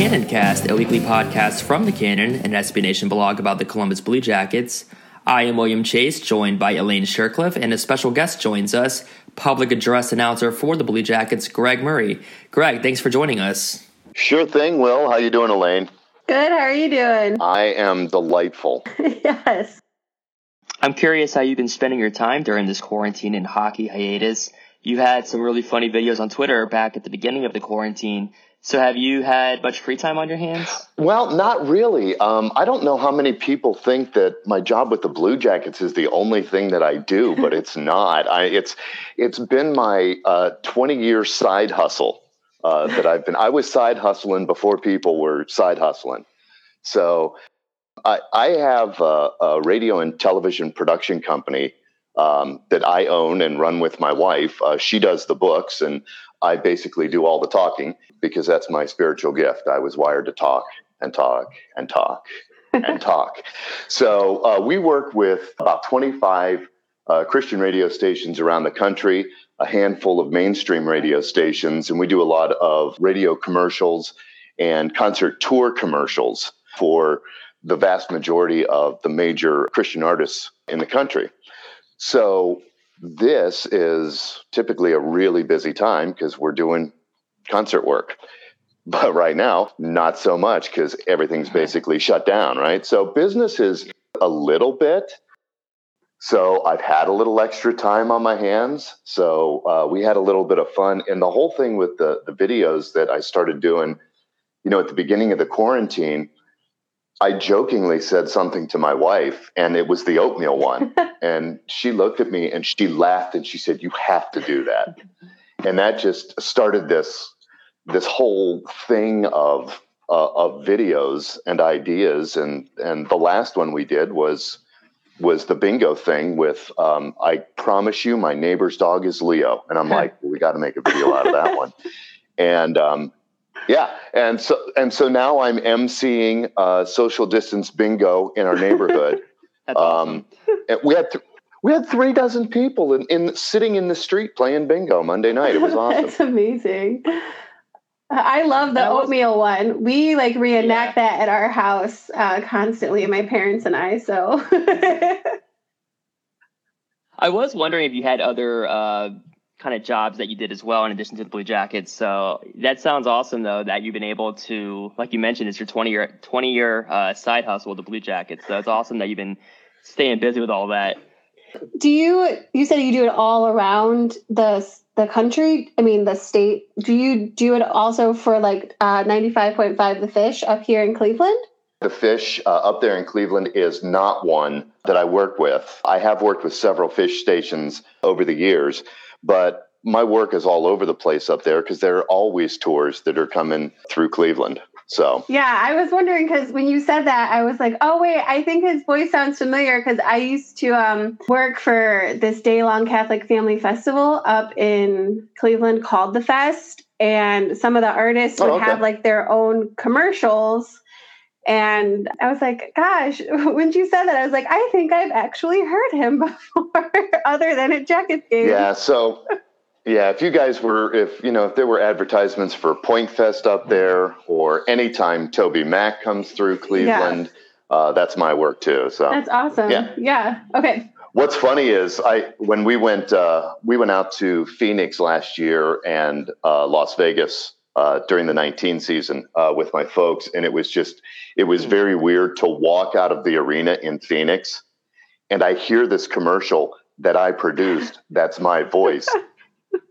Welcome to the Cannon Cast, a weekly podcast from the Cannon, an SB Nation blog about the Columbus Blue Jackets. I am William Chase, joined by Elaine Shercliffe, and a special guest joins us, public address announcer for the Blue Jackets, Greg Murray. Greg, thanks for joining us. Sure thing, Will. How you doing, Elaine? Good. How are you doing? I am delightful. yes. I'm curious how you've been spending your time during this quarantine and hockey hiatus. You had some really funny videos on Twitter back at the beginning of the quarantine. So have you had much free time on your hands? Well, not really. Um, I don't know how many people think that my job with the Blue Jackets is the only thing that I do, but it's not. I, it's it's been my uh, 20 year side hustle uh, that I've been. I was side hustling before people were side hustling. So I, I have a, a radio and television production company um, that I own and run with my wife. Uh, she does the books, and I basically do all the talking because that's my spiritual gift. I was wired to talk and talk and talk and talk. So uh, we work with about 25 uh, Christian radio stations around the country, a handful of mainstream radio stations, and we do a lot of radio commercials and concert tour commercials for the vast majority of the major Christian artists in the country. So this is typically a really busy time because we're doing concert work. But right now, not so much because everything's basically shut down, right? So business is a little bit. So I've had a little extra time on my hands. So uh, we had a little bit of fun. And the whole thing with the, the videos that I started doing, you know, at the beginning of the quarantine, I jokingly said something to my wife, and it was the oatmeal one. and she looked at me and she laughed and she said, "You have to do that." and that just started this this whole thing of uh, of videos and ideas. And and the last one we did was was the bingo thing with um, I promise you, my neighbor's dog is Leo, and I'm like, well, we got to make a video out of that one. And um, yeah, and so and so now I'm emceeing uh, social distance bingo in our neighborhood. Um, and we had th- we had three dozen people in, in sitting in the street playing bingo Monday night. It was awesome. That's amazing. I love the was- oatmeal one. We like reenact that at our house uh, constantly, my parents and I. So I was wondering if you had other uh, kind of jobs that you did as well in addition to the Blue Jackets. So that sounds awesome, though, that you've been able to, like you mentioned, it's your 20 year 20 year uh, side hustle with the Blue Jackets. So it's awesome that you've been staying busy with all that. do you? You said you do it all around the the country. I mean, the state. Do you do it also for like uh, ninety five point five the fish up here in Cleveland? The fish uh, up there in Cleveland is not one that I work with. I have worked with several fish stations over the years, but my work is all over the place up there because there are always tours that are coming through Cleveland. So Yeah, I was wondering because when you said that, I was like, oh wait, I think his voice sounds familiar because I used to um, work for this day long Catholic Family Festival up in Cleveland called the Fest, and some of the artists Oh, would okay. have like their own commercials. And I was like, gosh, when she said that, I was like, I think I've actually heard him before, other than at Jackets game. Yeah. So, yeah, if you guys were, if, you know, if there were advertisements for Point Fest up there or anytime Toby Mac comes through Cleveland, yeah. uh, that's my work too. So that's awesome. Yeah. Yeah. Okay. What's funny is I when we went uh, we went out to Phoenix last year and uh, Las Vegas uh, during the 19 season uh, with my folks, and it was just it was very weird to walk out of the arena in Phoenix, and I hear this commercial that I produced. That's my voice,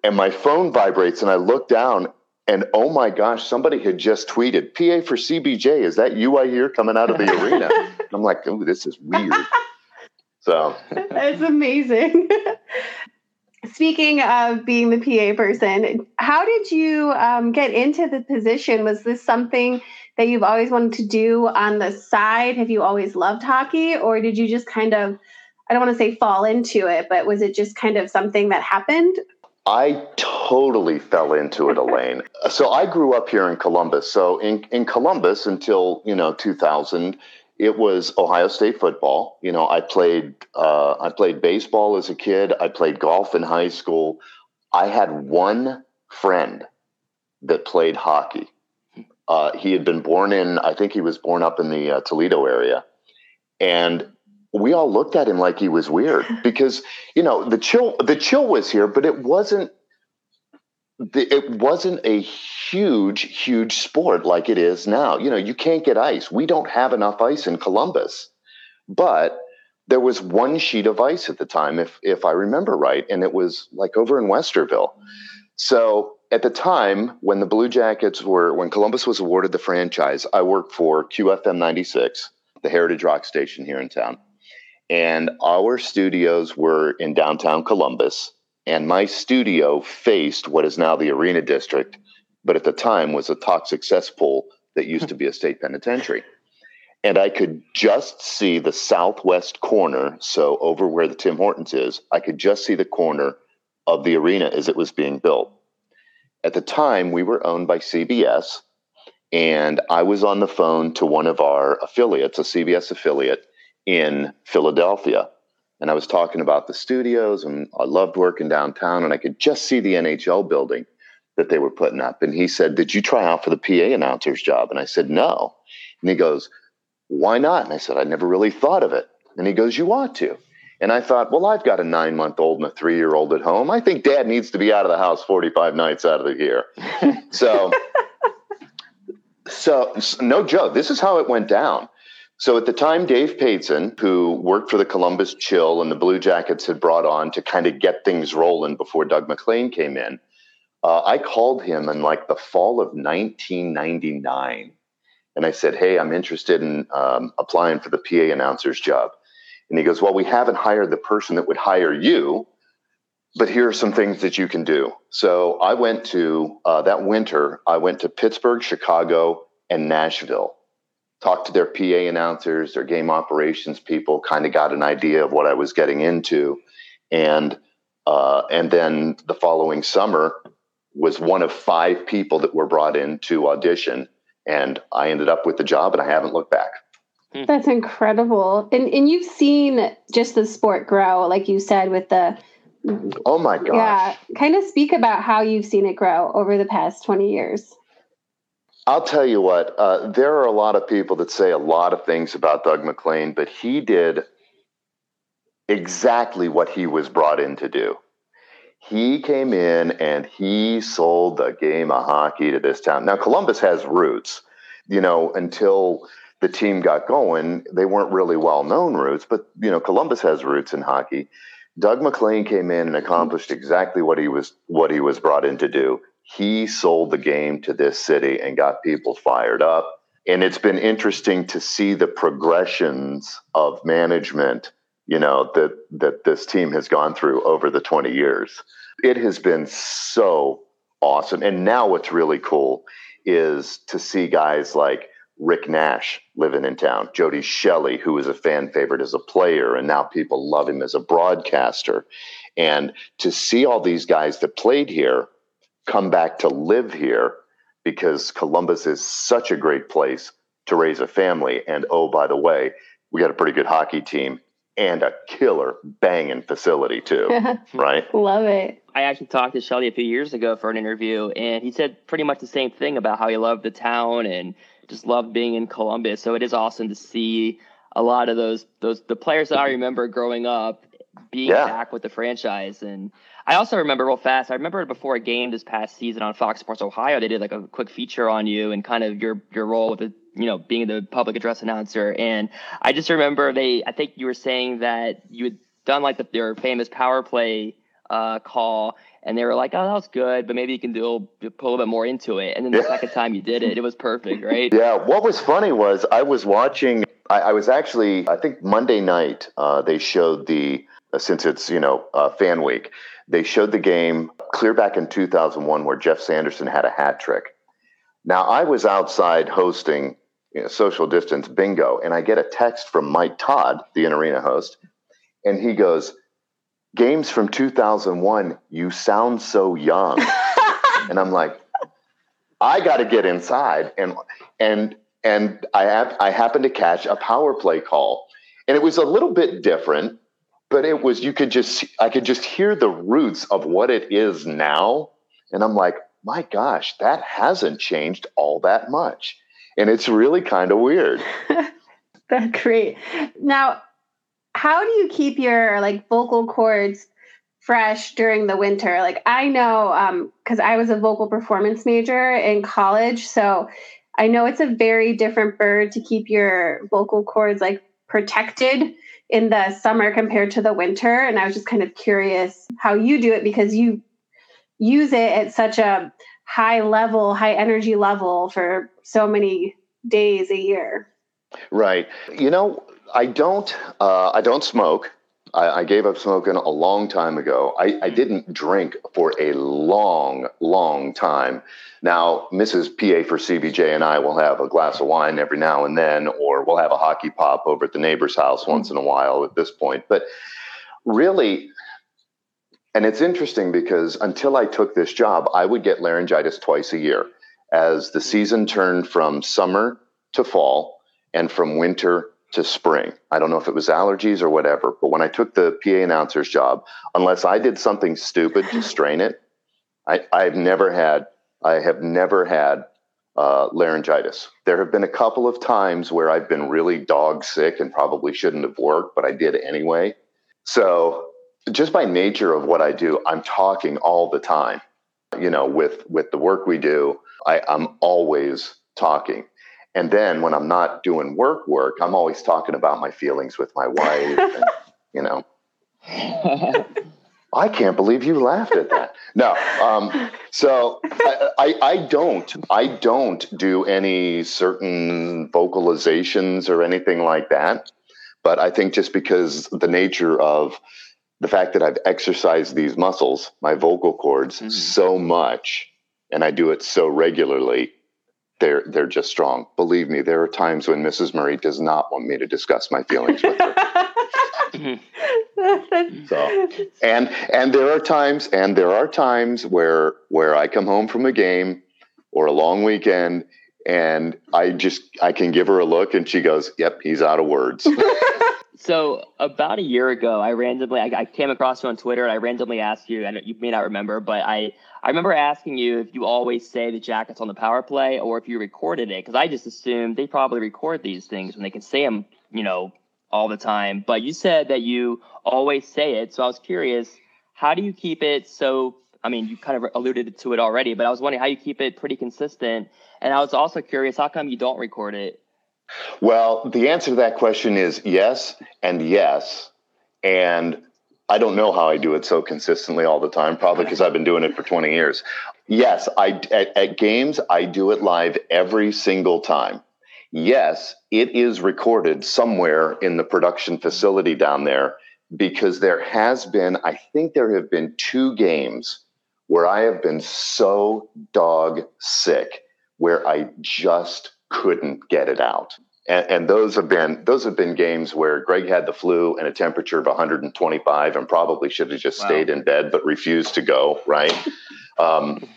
and my phone vibrates, and I look down, and oh my gosh, somebody had just tweeted PA for CBJ. Is that you I hear coming out of the arena? And I'm like, oh, this is weird. So it's amazing. Speaking of being the PA person, how did you um, get into the position? Was this something that you've always wanted to do on the side? Have you always loved hockey, or did you just kind of, I don't want to say fall into it, but was it just kind of something that happened? I totally fell into it, Elaine. so I grew up here in Columbus. So in, in Columbus until, you know, 2000, it was Ohio State football. You know, I played uh, I played baseball as a kid. I played golf in high school. I had one friend that played hockey. Uh, he had been born in, I think he was born up in the uh, Toledo area, and we all looked at him like he was weird because you know the chill the chill was here, but it wasn't it wasn't a huge, huge sport like it is now. You know, you can't get ice. We don't have enough ice in Columbus. But there was one sheet of ice at the time, if if I remember right, and it was like over in Westerville. So at the time when the Blue Jackets were when Columbus was awarded the franchise, I worked for QFM 96, the Heritage Rock station here in town. And our studios were in downtown Columbus and my studio faced what is now the Arena District, but at the time was a toxic cesspool that used to be a state penitentiary. And I could just see the southwest corner, so over where the Tim Hortons is, I could just see the corner of the arena as it was being built. At the time, we were owned by CBS, and I was on the phone to one of our affiliates, a CBS affiliate in Philadelphia and I was talking about the studios, and I loved working downtown, and I could just see the NHL building that they were putting up. And he said, Did you try out for the PA announcer's job? And I said, No. And he goes, Why not? And I said, I never really thought of it. And he goes, You ought to. And I thought, well, I've got a nine month old and a three year old at home. I think dad needs to be out of the house 45 nights out of the year. so, so, no joke. This is how it went down. So at the time, Dave Paitson, who worked for the Columbus Chill and the Blue Jackets had brought on to kind of get things rolling before Doug MacLean came in, uh, I called him in like the fall of 1999. And I said, Hey, I'm interested in um, applying for the PA announcer's job. And he goes, Well, we haven't hired the person that would hire you, but here are some things that you can do. So I went to uh, that winter, I went to Pittsburgh, Chicago, and Nashville talked to their PA announcers, their game operations people, kind of got an idea of what I was getting into, and uh, and then the following summer was one of five people that were brought in to audition, and I ended up with the job, and I haven't looked back. Hmm. That's incredible, and and you've seen just the sport grow, like you said, with the. Oh my gosh! Yeah, kind of speak about how you've seen it grow over the past twenty years. I'll tell you what, uh, there are a lot of people that say a lot of things about Doug MacLean, but he did exactly what he was brought in to do. He came in and he sold the game of hockey to this town. Now, Columbus has roots, you know, until the team got going, they weren't really well known roots, but, you know, Columbus has roots in hockey. Doug MacLean came in and accomplished exactly what he was what he was brought in to do he sold the game to this city and got people fired up. And it's been interesting to see the progressions of management, you know, that that this team has gone through over the 20 years. It has been so awesome. And now what's really cool is to see guys like Rick Nash living in town, Jody Shelley, who was a fan favorite as a player, and now people love him as a broadcaster. And to see all these guys that played here come back to live here because Columbus is such a great place to raise a family. And oh, by the way, we got a pretty good hockey team and a killer banging facility too, right? Love it. I actually talked to Shelley a few years ago for an interview, and he said pretty much the same thing about how he loved the town and just loved being in Columbus. So it is awesome to see a lot of those those the players that I mm-hmm. remember growing up being Yeah. back with the franchise. And I also remember real fast. I remember before a game this past season on Fox Sports Ohio, they did like a quick feature on you and kind of your your role with the you know being the public address announcer. And I just remember they. I think you were saying that you had done like the, their famous power play uh, call. And they were like, "Oh, that was good, but maybe you can do a, put a little bit more into it." And then the Yeah. second time you did it, it was perfect, right? Yeah. What was funny was I was watching. I, I was actually. I think Monday night uh, they showed the since it's you know uh, fan week. They showed the game clear back in 2001 where Geoff Sanderson had a hat trick. Now I was outside hosting you know, social distance bingo, and I get a text from Mike Todd, the in arena host, and he goes, "Games from 2001. You sound so young." and I'm like, I got to get inside, and and and I have I happened to catch a power play call, and it was a little bit different, but it was you could just I could just hear the roots of what it is now, and I'm like, my gosh, that hasn't changed all that much, and it's really kind of weird. That's great. Now, how do you keep your like vocal cords fresh during the winter? Like I know um cuz I was a vocal performance major in college, so I know it's a very different bird to keep your vocal cords like protected in the summer compared to the winter and I was just kind of curious how you do it because you use it at such a high level, high energy level for so many days a year. Right. You know, I don't. Uh, I don't smoke. I, I gave up smoking a long time ago. I, I hmm. didn't drink for a long, long time. Now, Mrs. PA for CBJ and I will have a glass of wine every now and then, or we'll have a hockey pop over at the neighbor's house hmm. once in a while at this point. But really, and it's interesting because until I took this job, I would get laryngitis twice a year. As the hmm. season turned from summer to fall, and from winter to spring. I don't know if it was allergies or whatever, but when I took the PA announcer's job, unless I did something stupid to strain it, I, I've never had, I have never had uh, laryngitis. There have been a couple of times where I've been really dog sick and probably shouldn't have worked, but I did anyway. So just by nature of what I do, I'm talking all the time. You know, with with the work we do, I, I'm always talking. And then when I'm not doing work work, I'm always talking about my feelings with my wife. and, you know, I can't believe you laughed at that. No, um, so I, I, I don't, I don't do any certain vocalizations or anything like that. But I think just because the nature of the fact that I've exercised these muscles, my vocal cords, Mhm. so much, and I do it so regularly, they're they're just strong. Believe me, there are times when Mrs. Murray does not want me to discuss my feelings with her. So, and and there are times and there are times where where I come home from a game or a long weekend and I just I can give her a look and she goes, "Yep, he's out of words." So about a year ago, I randomly I, I came across you on Twitter and I randomly asked you, and you may not remember, but I I remember asking you if you always say the jackets on the power play or if you recorded it because I just assumed they probably record these things when they can say them, you know, all the time. But you said that you always say it, so I was curious, how do you keep it so? I mean, you kind of alluded to it already, but I was wondering how you keep it pretty consistent. And I was also curious, how come you don't record it? Well, the answer to that question is yes and yes. And I don't know how I do it so consistently all the time, probably because I've been doing it for 20 years. Yes, I at, at games I do it live every single time. Yes, it is recorded somewhere in the production facility down there because there has been I think there have been two games where I have been so dog sick where I just couldn't get it out. And, and those have been those have been games where Greg had the flu and a temperature of 125 and probably should have just Wow. stayed in bed but refused to go. Right. um,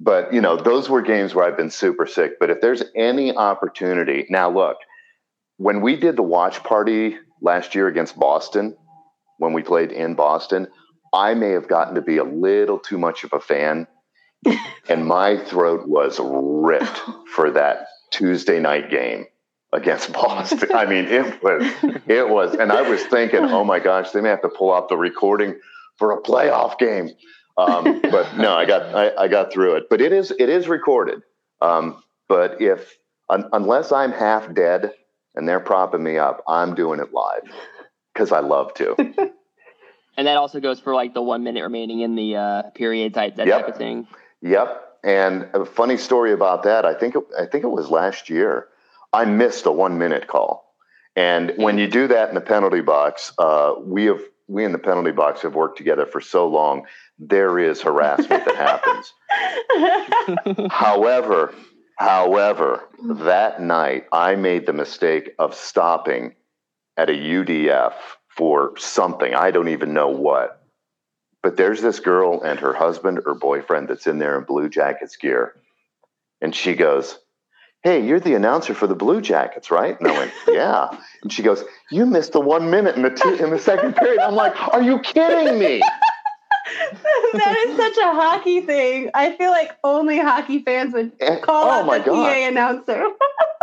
but you know, those were games where I've been super sick. But if there's any opportunity, now look, when we did the watch party last year against Boston, when we played in Boston, I may have gotten to be a little too much of a fan, and my throat was ripped for that Tuesday night game against Boston. I mean, it was it was, and I was thinking, oh my gosh, they may have to pull out the recording for a playoff game. Um, but no, I got I, I, got through it. But it is it is recorded. Um, but if un, unless I'm half dead and they're propping me up, I'm doing it live because I love to. and that also goes for like the one minute remaining in the uh, period type that yep. type of thing. Yep. And a funny story about that. I think it, I think it was last year. I missed a one minute call. And when you do that in the penalty box, uh, we have we in the penalty box have worked together for so long. There is harassment that happens. however, however, that night I made the mistake of stopping at a UDF for something. I don't even know what. But there's this girl and her husband or boyfriend that's in there in Blue Jackets gear. And she goes, Hey, you're the announcer for the Blue Jackets, right? And I went, Yeah. And she goes, You missed the one minute in the two, in the second period. I'm like, Are you kidding me? that is such a hockey thing. I feel like only hockey fans would eh, call oh out the God. PA announcer.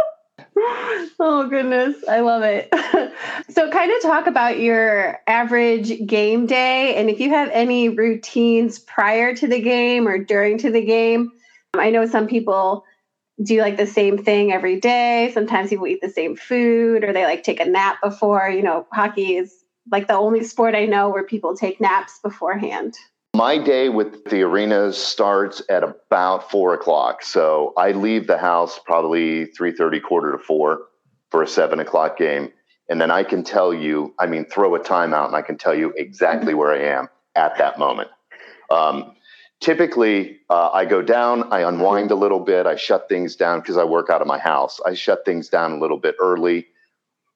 oh goodness, I love it. so, kind of talk about your average game day, and if you have any routines prior to the game or during to the game. I know some people do like the same thing every day. Sometimes people eat the same food, or they like take a nap before. You know, hockey is like the only sport I know where people take naps beforehand. My day with the arenas starts at about four o'clock. So I leave the house probably three thirty, quarter to four for a seven o'clock game. And then I can tell you, I mean, throw a timeout and I can tell you exactly where I am at that moment. Um, typically, uh, I go down, I unwind a little bit, I shut things down because I work out of my house. I shut things down a little bit early.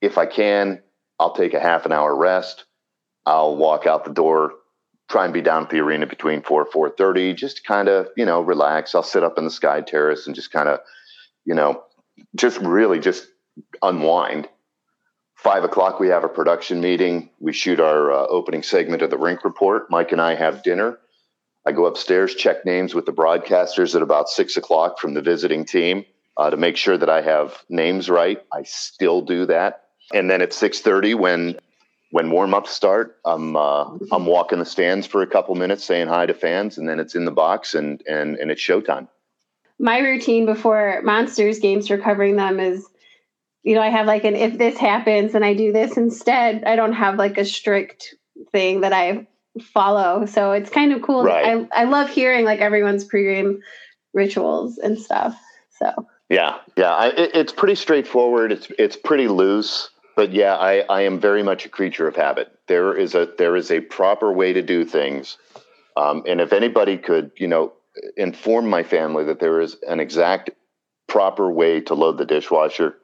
If I can, I'll take a half an hour rest. I'll walk out the door try and be down at the arena between 4 4.30 just kind of you know relax. I'll sit up in the sky terrace and just kind of you know just really just unwind. Five o'clock we have a production meeting. We shoot our uh, opening segment of the rink report. Mike and i have dinner. I go upstairs check names with the broadcasters at about six o'clock from the visiting team uh, to make sure that i have names right. I still do that. And then at 6.30 when when warm-ups start, I'm uh, I'm walking the stands for a couple minutes, saying hi to fans, and then it's in the box and and and it's showtime. My routine before Monsters games for covering them is, you know, I have like an if this happens and I do this instead. I don't have like a strict thing that I follow, so it's kind of cool. Right. I I love hearing like everyone's pregame rituals and stuff. So yeah, yeah, I, it, it's pretty straightforward. It's it's pretty loose but yeah, I, I am very much a creature of habit. There is a there is a proper way to do things, um, and if anybody could, you know, inform my family that there is an exact proper way to load the dishwasher,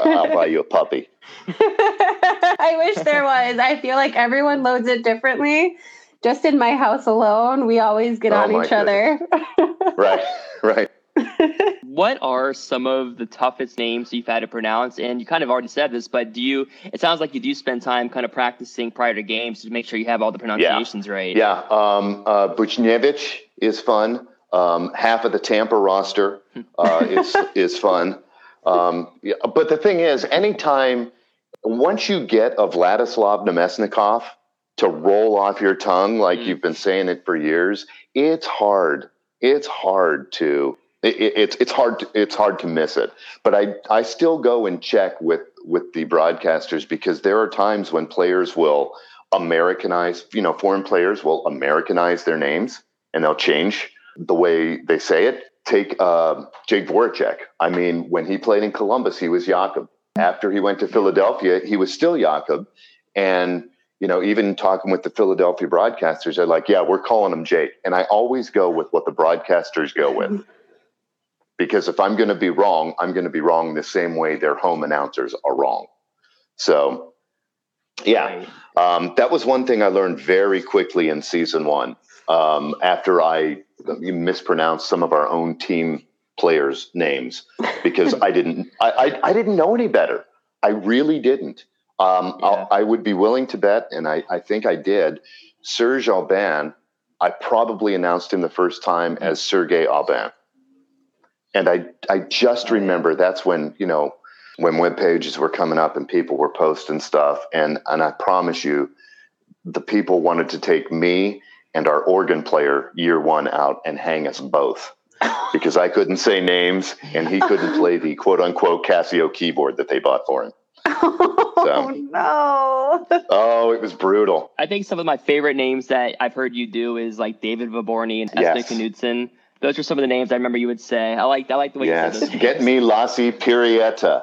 I'll buy you a puppy. I wish there was. I feel like everyone loads it differently. Just in my house alone, we always get oh on each goodness. other. right, right what are some of the toughest names you've had to pronounce? And you kind of already said this, but do you? It sounds like you do spend time kind of practicing prior to games to make sure you have all the pronunciations yeah. right. Yeah, um, uh, Buchnevich is fun. Um, half of the Tampa roster uh, is is fun. Um, yeah, but the thing is, anytime once you get a Vladislav Namestnikov to roll off your tongue like mm. you've been saying it for years, it's hard. It's hard to it, it's it's hard to, it's hard to miss it. But I I still go and check with with the broadcasters because there are times when players will Americanize, you know, foreign players will Americanize their names and they'll change the way they say it. Take uh, Jake Voracek. I mean, when he played in Columbus, he was Jakob. After he went to Philadelphia, he was still Jakob. And you know, even talking with the Philadelphia broadcasters, they're like, "Yeah, we're calling him Jake." And I always go with what the broadcasters go with because if I'm going to be wrong, I'm going to be wrong the same way their home announcers are wrong. So, yeah, um, that was one thing I learned very quickly in season one. um, after I mispronounced some of our own team players' names because I didn't I, I, I didn't know any better. I really didn't. Um, Yeah. I would be willing to bet, and I, I think I did. Serge Aubin, I probably announced him the first time as Sergei Aubin. And I, I just remember that's when, you know, when web pages were coming up and people were posting stuff. And, and I promise you, the people wanted to take me and our organ player year one out and hang us both because I couldn't say names and he couldn't play the quote unquote Casio keyboard that they bought for him. Oh no. Oh, it was brutal. I think some of my favorite names that I've heard you do is like David Vyborny and Yes. Espen Knudsen. Those are some of the names I remember you would say. I like I like the way Yes, you said those. get names. me Lasse Pirjetä.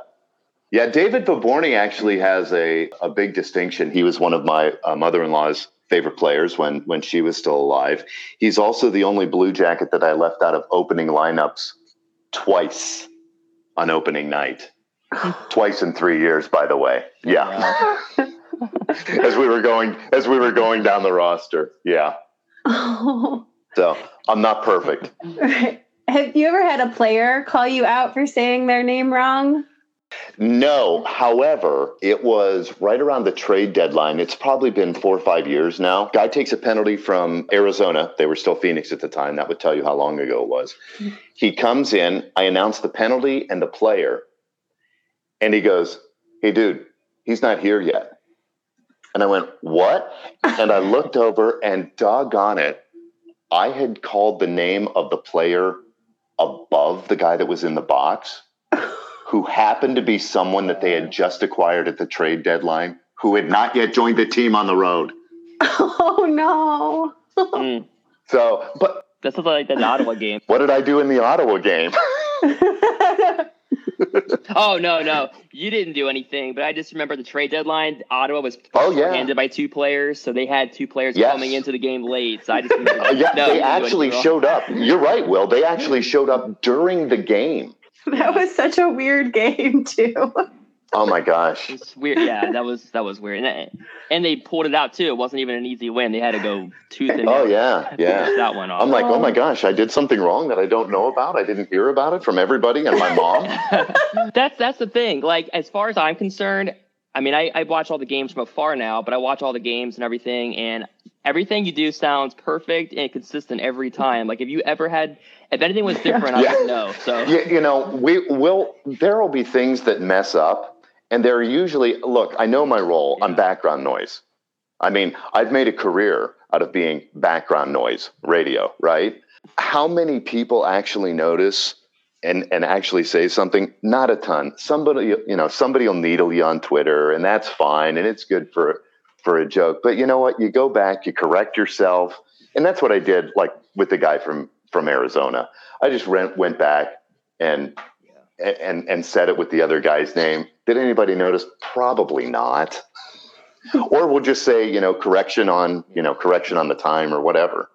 Yeah, David Vyborny actually has a, a big distinction. He was one of my uh, mother-in-law's favorite players when when she was still alive. He's also the only Blue Jacket that I left out of opening lineups twice on opening night. twice in three years, by the way. Yeah, as we were going as we were going down the roster. Yeah, Oh. so I'm not perfect. Have you ever had a player call you out for saying their name wrong? No, however, it was right around the trade deadline. It's probably been four or five years now. Guy takes a penalty from Arizona. They were still Phoenix at the time. That would tell you how long ago it was. He comes in. I announce the penalty and the player. And he goes, Hey, dude, he's not here yet. And I went, What? And I looked over and doggone it, I had called the name of the player above the guy that was in the box who happened to be someone that they had just acquired at the trade deadline, who had not yet joined the team on the road. Oh no. Mm. So, but this sounds like the Ottawa game. what did I do in the Ottawa game? Oh no, no, you didn't do anything. But I just remember the trade deadline. Ottawa was Oh, yeah. handed by two players, so they had two players Yes. coming into the game late. So I just remember, Uh, yeah, no, they actually showed up. You're right, Will. They actually showed up during the game. that was such a weird game too. Oh my gosh. It's weird. Yeah, that was that was weird, and, that- and they pulled it out too. It wasn't even an easy win. They had to go tooth and Oh nail yeah, yeah. that one off. I'm like, oh my oh. gosh, I did something wrong that I don't know about. I didn't hear about it from everybody and my mom. that's that's the thing. Like as far as I'm concerned, I mean, I, I watch all the games from afar now, but I watch all the games and everything, and everything you do sounds perfect and consistent every time. Like if you ever had, if anything was different, I Yeah. would know. So you, you know, we will. There will be things that mess up, and they're usually. Look, I know my role. I'm background noise. I mean, I've made a career out of being background noise radio. Right? How many people actually notice and and actually say something? Not a ton. Somebody, you know, somebody will needle you on Twitter, and that's fine, and it's good for for a joke. But you know what? You go back, you correct yourself, and that's what I did. Like with the guy from from Arizona, I just went went back and and and said it with the other guy's name. Did anybody notice? Probably not. or we'll just say, you know, correction on, you know, correction on the time or whatever.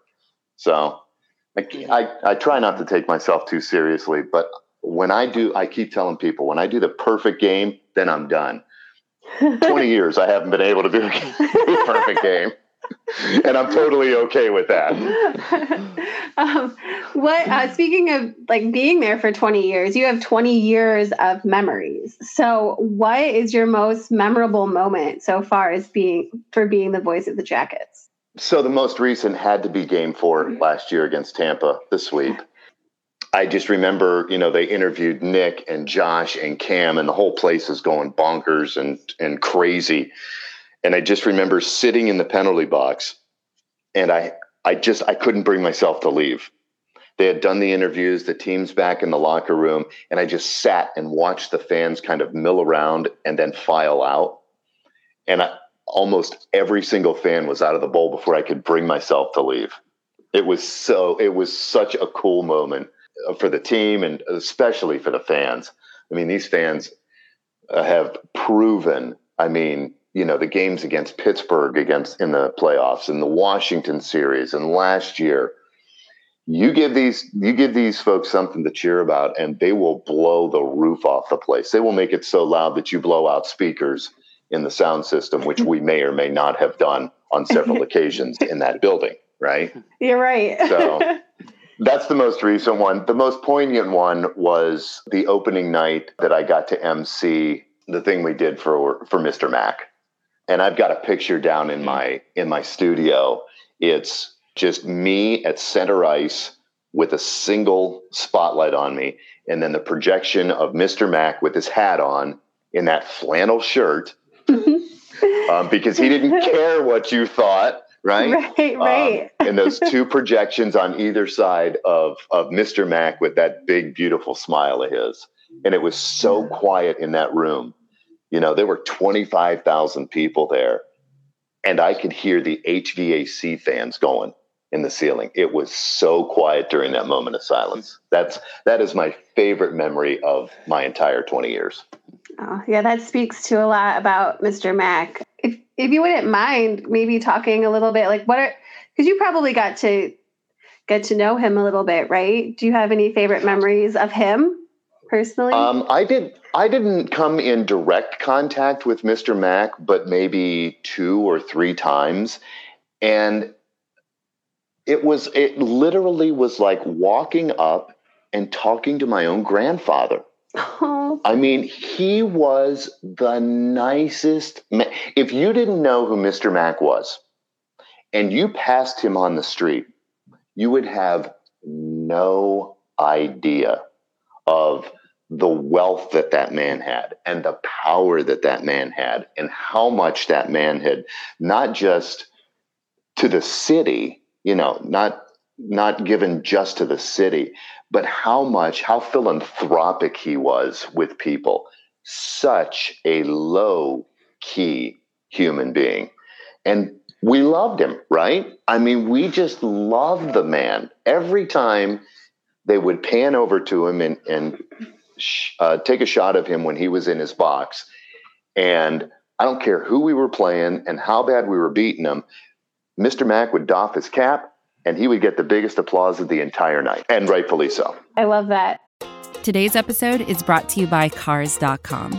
So I, I, I try not to take myself too seriously, but when I do, I keep telling people when I do the perfect game, then I'm done. 20 years I haven't been able to do a perfect game. And I'm totally okay with that. um, what uh, speaking of like being there for 20 years you have 20 years of memories so what is your most memorable moment so far as being for being the voice of the jackets So the most recent had to be game four last year against Tampa, the sweep. I just remember, you know, they interviewed Nick and Josh and Cam, and the whole place is going bonkers and and crazy. And I just remember sitting in the penalty box, and I I just I couldn't bring myself to leave. They had done the interviews, the team's back in the locker room, and I just sat and watched the fans kind of mill around and then file out. And I, almost every single fan was out of the bowl before I could bring myself to leave. It was so it was such a cool moment uh, for the team and especially for the fans. I mean, these fans uh, have proven. I mean, you know, the games against Pittsburgh, against in the playoffs, in the Washington series, and last year. You give these you give these folks something to cheer about, and they will blow the roof off the place. They will make it so loud that you blow out speakers in the sound system, which we may or may not have done on several occasions in that building. right? You're right. So that's the most recent one. The most poignant one was the opening night that I got to MC the thing we did for for Mr. Mac. And I've got a picture down in my in my studio. It's just me at center ice with a single spotlight on me and then the projection of Mr. Mac with his hat on in that flannel shirt um, because he didn't care what you thought right? Right, right. Um, and those two projections on either side of of Mr. Mac with that big, beautiful smile of his. And it was so quiet in that room. You know, there were 25,000 people there, and I could hear the HVAC fans going in the ceiling. It was so quiet during that moment of silence. That's that is my favorite memory of my entire 20 years. Oh, yeah, that speaks to a lot about Mr. Mac if if you wouldn't mind maybe talking a little bit like what are because you probably got to get to know him a little bit right do you have any favorite memories of him personally um, i did i didn't come in direct contact with mr mac but maybe two or three times and it was it literally was like walking up and talking to my own grandfather Oh. I mean, he was the nicest man. If you didn't know who Mr. Mac was and you passed him on the street, you would have no idea of the wealth that that man had and the power that that man had and how much that man had not just to the city, you know, not not given just to the city, but how much, how philanthropic he was with people. Such a low key human being. And we loved him, right? I mean, we just loved the man. Every time they would pan over to him and, and uh, take a shot of him when he was in his box. And I don't care who we were playing and how bad we were beating him, Mr. Mac would doff his cap and he would get the biggest applause of the entire night, and rightfully so. I love that. Today's episode is brought to you by Cars.com.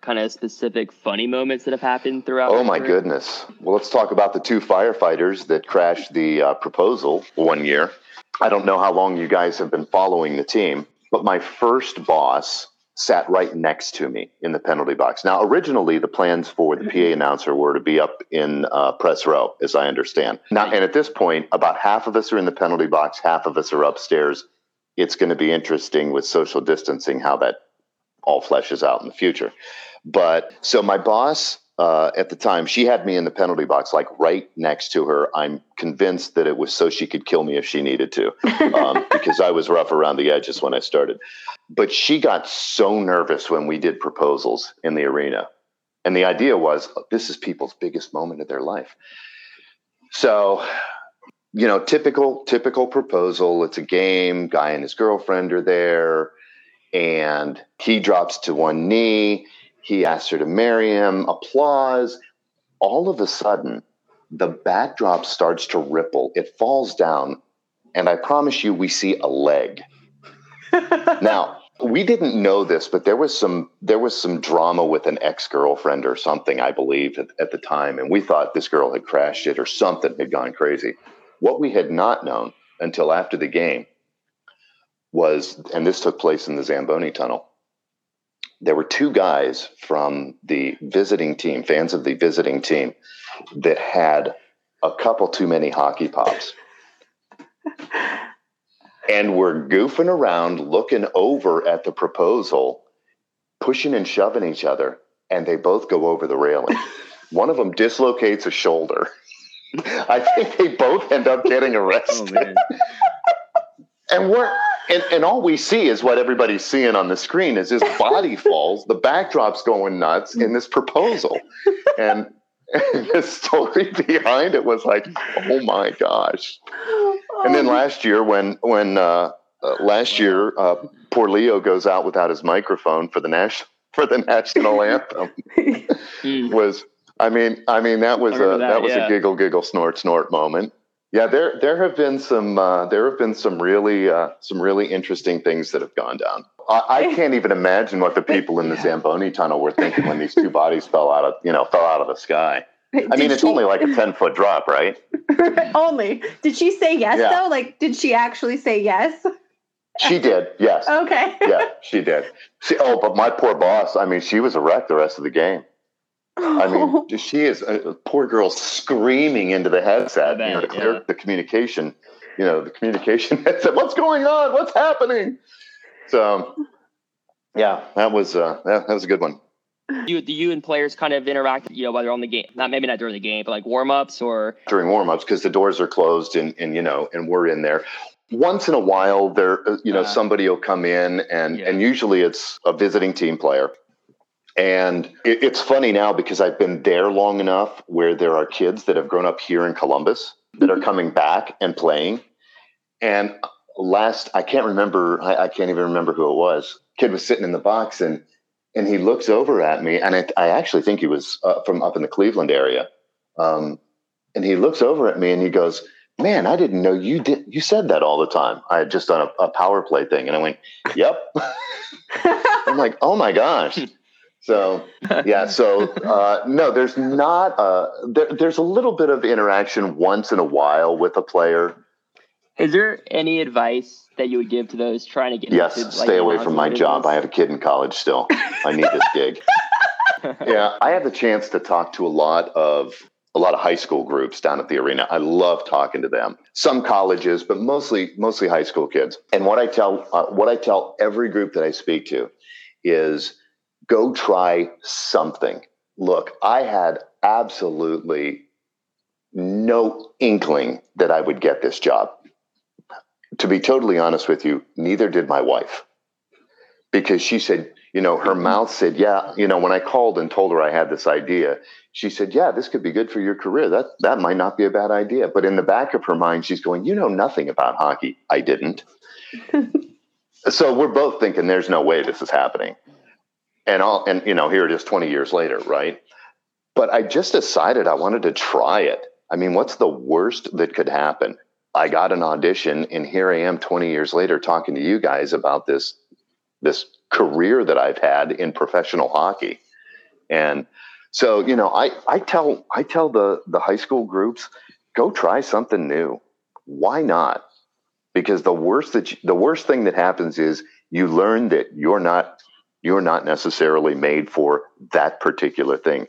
kind of specific funny moments that have happened throughout? Oh my career? goodness! Well, let's talk about the two firefighters that crashed the uh, proposal one year. I don't know how long you guys have been following the team, but my first boss sat right next to me in the penalty box. Now, originally, the plans for the PA announcer were to be up in uh, press row, as I understand. Now, and at this point, about half of us are in the penalty box, half of us are upstairs. It's going to be interesting with social distancing how that all fleshes out in the future. But so my boss uh, at the time, she had me in the penalty box, like right next to her. I'm convinced that it was so she could kill me if she needed to, um, because I was rough around the edges when I started. But she got so nervous when we did proposals in the arena. And the idea was this is people's biggest moment of their life. So, you know, typical, typical proposal. It's a game, guy and his girlfriend are there, and he drops to one knee he asks her to marry him, applause. All of a sudden, the backdrop starts to ripple. It falls down, and I promise you, we see a leg. now, we didn't know this, but there was some there was some drama with an ex girlfriend or something, I believe, at, at, the time, and we thought this girl had crashed it or something had gone crazy. What we had not known until after the game was, and this took place in the Zamboni Tunnel. There were two guys from the visiting team, fans of the visiting team, that had a couple too many hockey pops. and we're goofing around, looking over at the proposal, pushing and shoving each other, and they both go over the railing. One of them dislocates a shoulder. I think they both end up getting oh, arrested. Oh, and we're and, and all we see is what everybody's seeing on the screen is his body falls, the backdrop's going nuts in this proposal. And, and the story behind it was like, oh my gosh. And then last year when when uh, uh, last year uh, poor Leo goes out without his microphone for the national for the national anthem hmm. was I mean I mean that was a that, that was yeah. a giggle giggle snort snort moment. Yeah, there there have been some uh, there have been some really uh, some really interesting things that have gone down. I, I, can't even imagine what the people in the Zamboni tunnel were thinking when these two bodies fell out of you know fell out of the sky. I did mean, it's she, only like a ten foot drop, right? only. Did she say yes yeah. though? Like, did she actually say yes? She did. Yes. okay. yeah, she did. She, oh, but my poor boss. I mean, she was a wreck the rest of the game. I mean, she is a, poor girl screaming into the headset, bet, you know, to clear yeah. the communication. You know, the communication headset. What's going on? What's happening? So, yeah, that was uh, that, that was a good one. You, do you and players kind of interact, you know, while they're on the game, not maybe not during the game, but like warm ups or during warm ups because the doors are closed and and you know and we're in there. Once in a while, there uh, you know uh, somebody will come in and yeah. and usually it's a visiting team player and it, it's funny now because I've been there long enough where there are kids that have grown up here in Columbus that are mm-hmm. coming back and playing. And last, I can't remember, I, I can't even remember who it was. Kid was sitting in the box and and he looks over at me, and it, I actually think he was uh, from up in the Cleveland area. Um, and he looks over at me and he goes, "Man, I didn't know you did. You said that all the time. I had just done a, a power play thing." And I went, "Yep." I'm like, "Oh my gosh!" So yeah, so uh, no, there's not. A, there, there's a little bit of interaction once in a while with a player. Is there any advice that you would give to those trying to get? Yes, into, stay away from my job. I have a kid in college still. I need this gig. yeah, I have the chance to talk to a lot of a lot of high school groups down at the arena. I love talking to them. Some colleges, but mostly mostly high school kids. And what I tell uh, what I tell every group that I speak to is go try something. Look, I had absolutely no inkling that I would get this job. To be totally honest with you, neither did my wife. Because she said, you know, her mouth said, yeah, you know, when I called and told her I had this idea, she said, yeah, this could be good for your career. That that might not be a bad idea. But in the back of her mind, she's going, you know nothing about hockey. I didn't. so we're both thinking there's no way this is happening and all and you know here it is 20 years later right? But i just decided i wanted to try it. I mean what's the worst that could happen? I got an audition and here i am 20 years later talking to you guys about this this career that i've had in professional hockey. And so you know i i tell i tell the the high school groups go try something new. Why not? Because the worst that you, the worst thing that happens is you learn that you're not you're not necessarily made for that particular thing.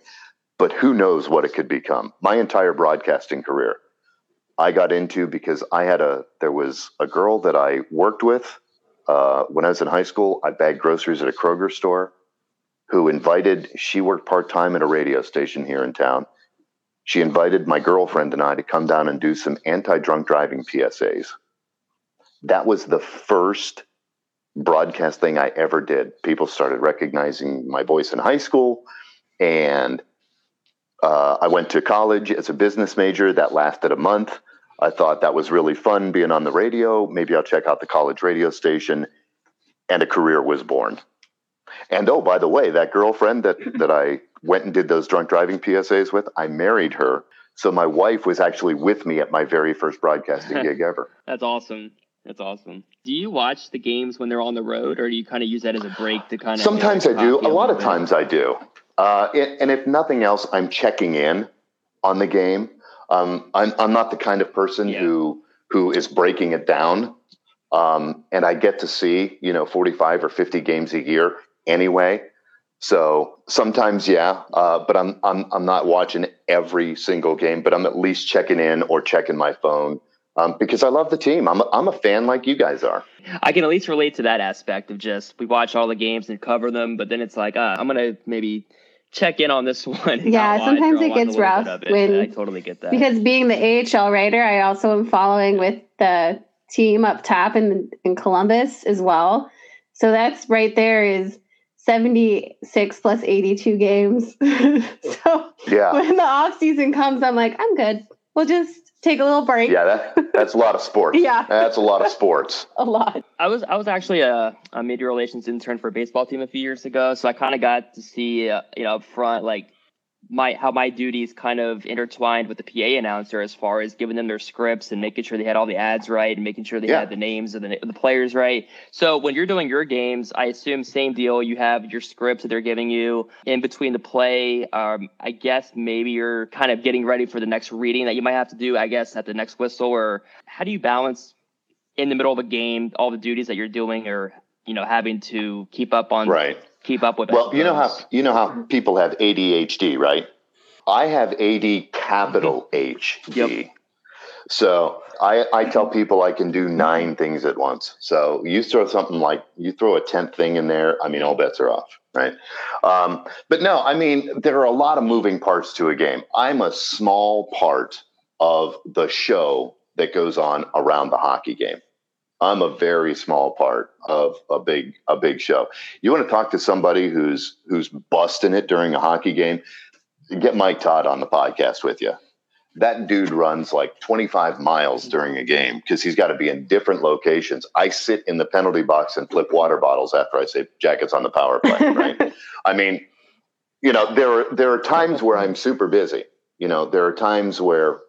But who knows what it could become? My entire broadcasting career, I got into because I had a, there was a girl that I worked with uh, when I was in high school. I bagged groceries at a Kroger store who invited, she worked part time at a radio station here in town. She invited my girlfriend and I to come down and do some anti drunk driving PSAs. That was the first broadcast thing I ever did. People started recognizing my voice in high school, and uh, I went to college as a business major. That lasted a month. I thought that was really fun being on the radio. Maybe I'll check out the college radio station, and a career was born. And oh, by the way, that girlfriend that that I went and did those drunk driving PSAs with, I married her So my wife was actually with me at my very first broadcasting gig ever. That's awesome. That's awesome. Do you watch the games when they're on the road, or do you kind of use that as a break to kind of? Sometimes I do. A lot of times I do. Uh, and if nothing else, I'm checking in on the game. Um, I'm I'm not the kind of person Yeah. who who is breaking it down. Um, and I get to see you know 45 or 50 games a year anyway. So sometimes, yeah, uh, but I'm I'm I'm not watching every single game, but I'm at least checking in or checking my phone um, because I love the team. I'm a, I'm a fan like you guys are. I can at least relate to that aspect of just we watch all the games and cover them, but then it's like, uh, I'm gonna maybe check in on this one. Yeah, sometimes or it gets rough it. when- I totally get that. because being the AHL writer, I also am following with the team up top in in Columbus as well. So that's right there is 76 plus 82 games. so Yeah, when the off season comes, I'm like, I'm good. We'll just take a little break. yeah, that that's a lot of sports. Yeah. that's a lot of sports. A lot. I was I was actually a, a media relations intern for a baseball team a few years ago, so I kind of got to see uh, you know up front like my how my duties kind of intertwined with the PA announcer as far as giving them their scripts and making sure they had all the ads right and making sure they Yeah. had the names of the the players right. So when you're doing your games, I assume same deal. You have your scripts that they're giving you in between the play. Um, I guess maybe you're kind of getting ready for the next reading that you might have to do. I guess at the next whistle, or how do you balance in the middle of a game, all the duties that you're doing or you know having to keep up on Right. Keep up with. Well, you know how you know how people have ADHD, right? I have AD capital H D. Yep. So I, I tell people I can do nine things at once. So you throw something like you throw a tenth thing in there, I mean, all bets are off, right? Um, but no, I mean, there are a lot of moving parts to a game. I'm a small part of the show that goes on around the hockey game. I'm a very small part of a big a big show. You want to talk to somebody who's who's busting it during a hockey game? Get Mike Todd on the podcast with you. That dude runs like 25 miles during a game because he's got to be in different locations. I sit in the penalty box and flip water bottles after I say jackets on the power play. Right? I mean, you know, there are there are times where I'm super busy. You know, there are times where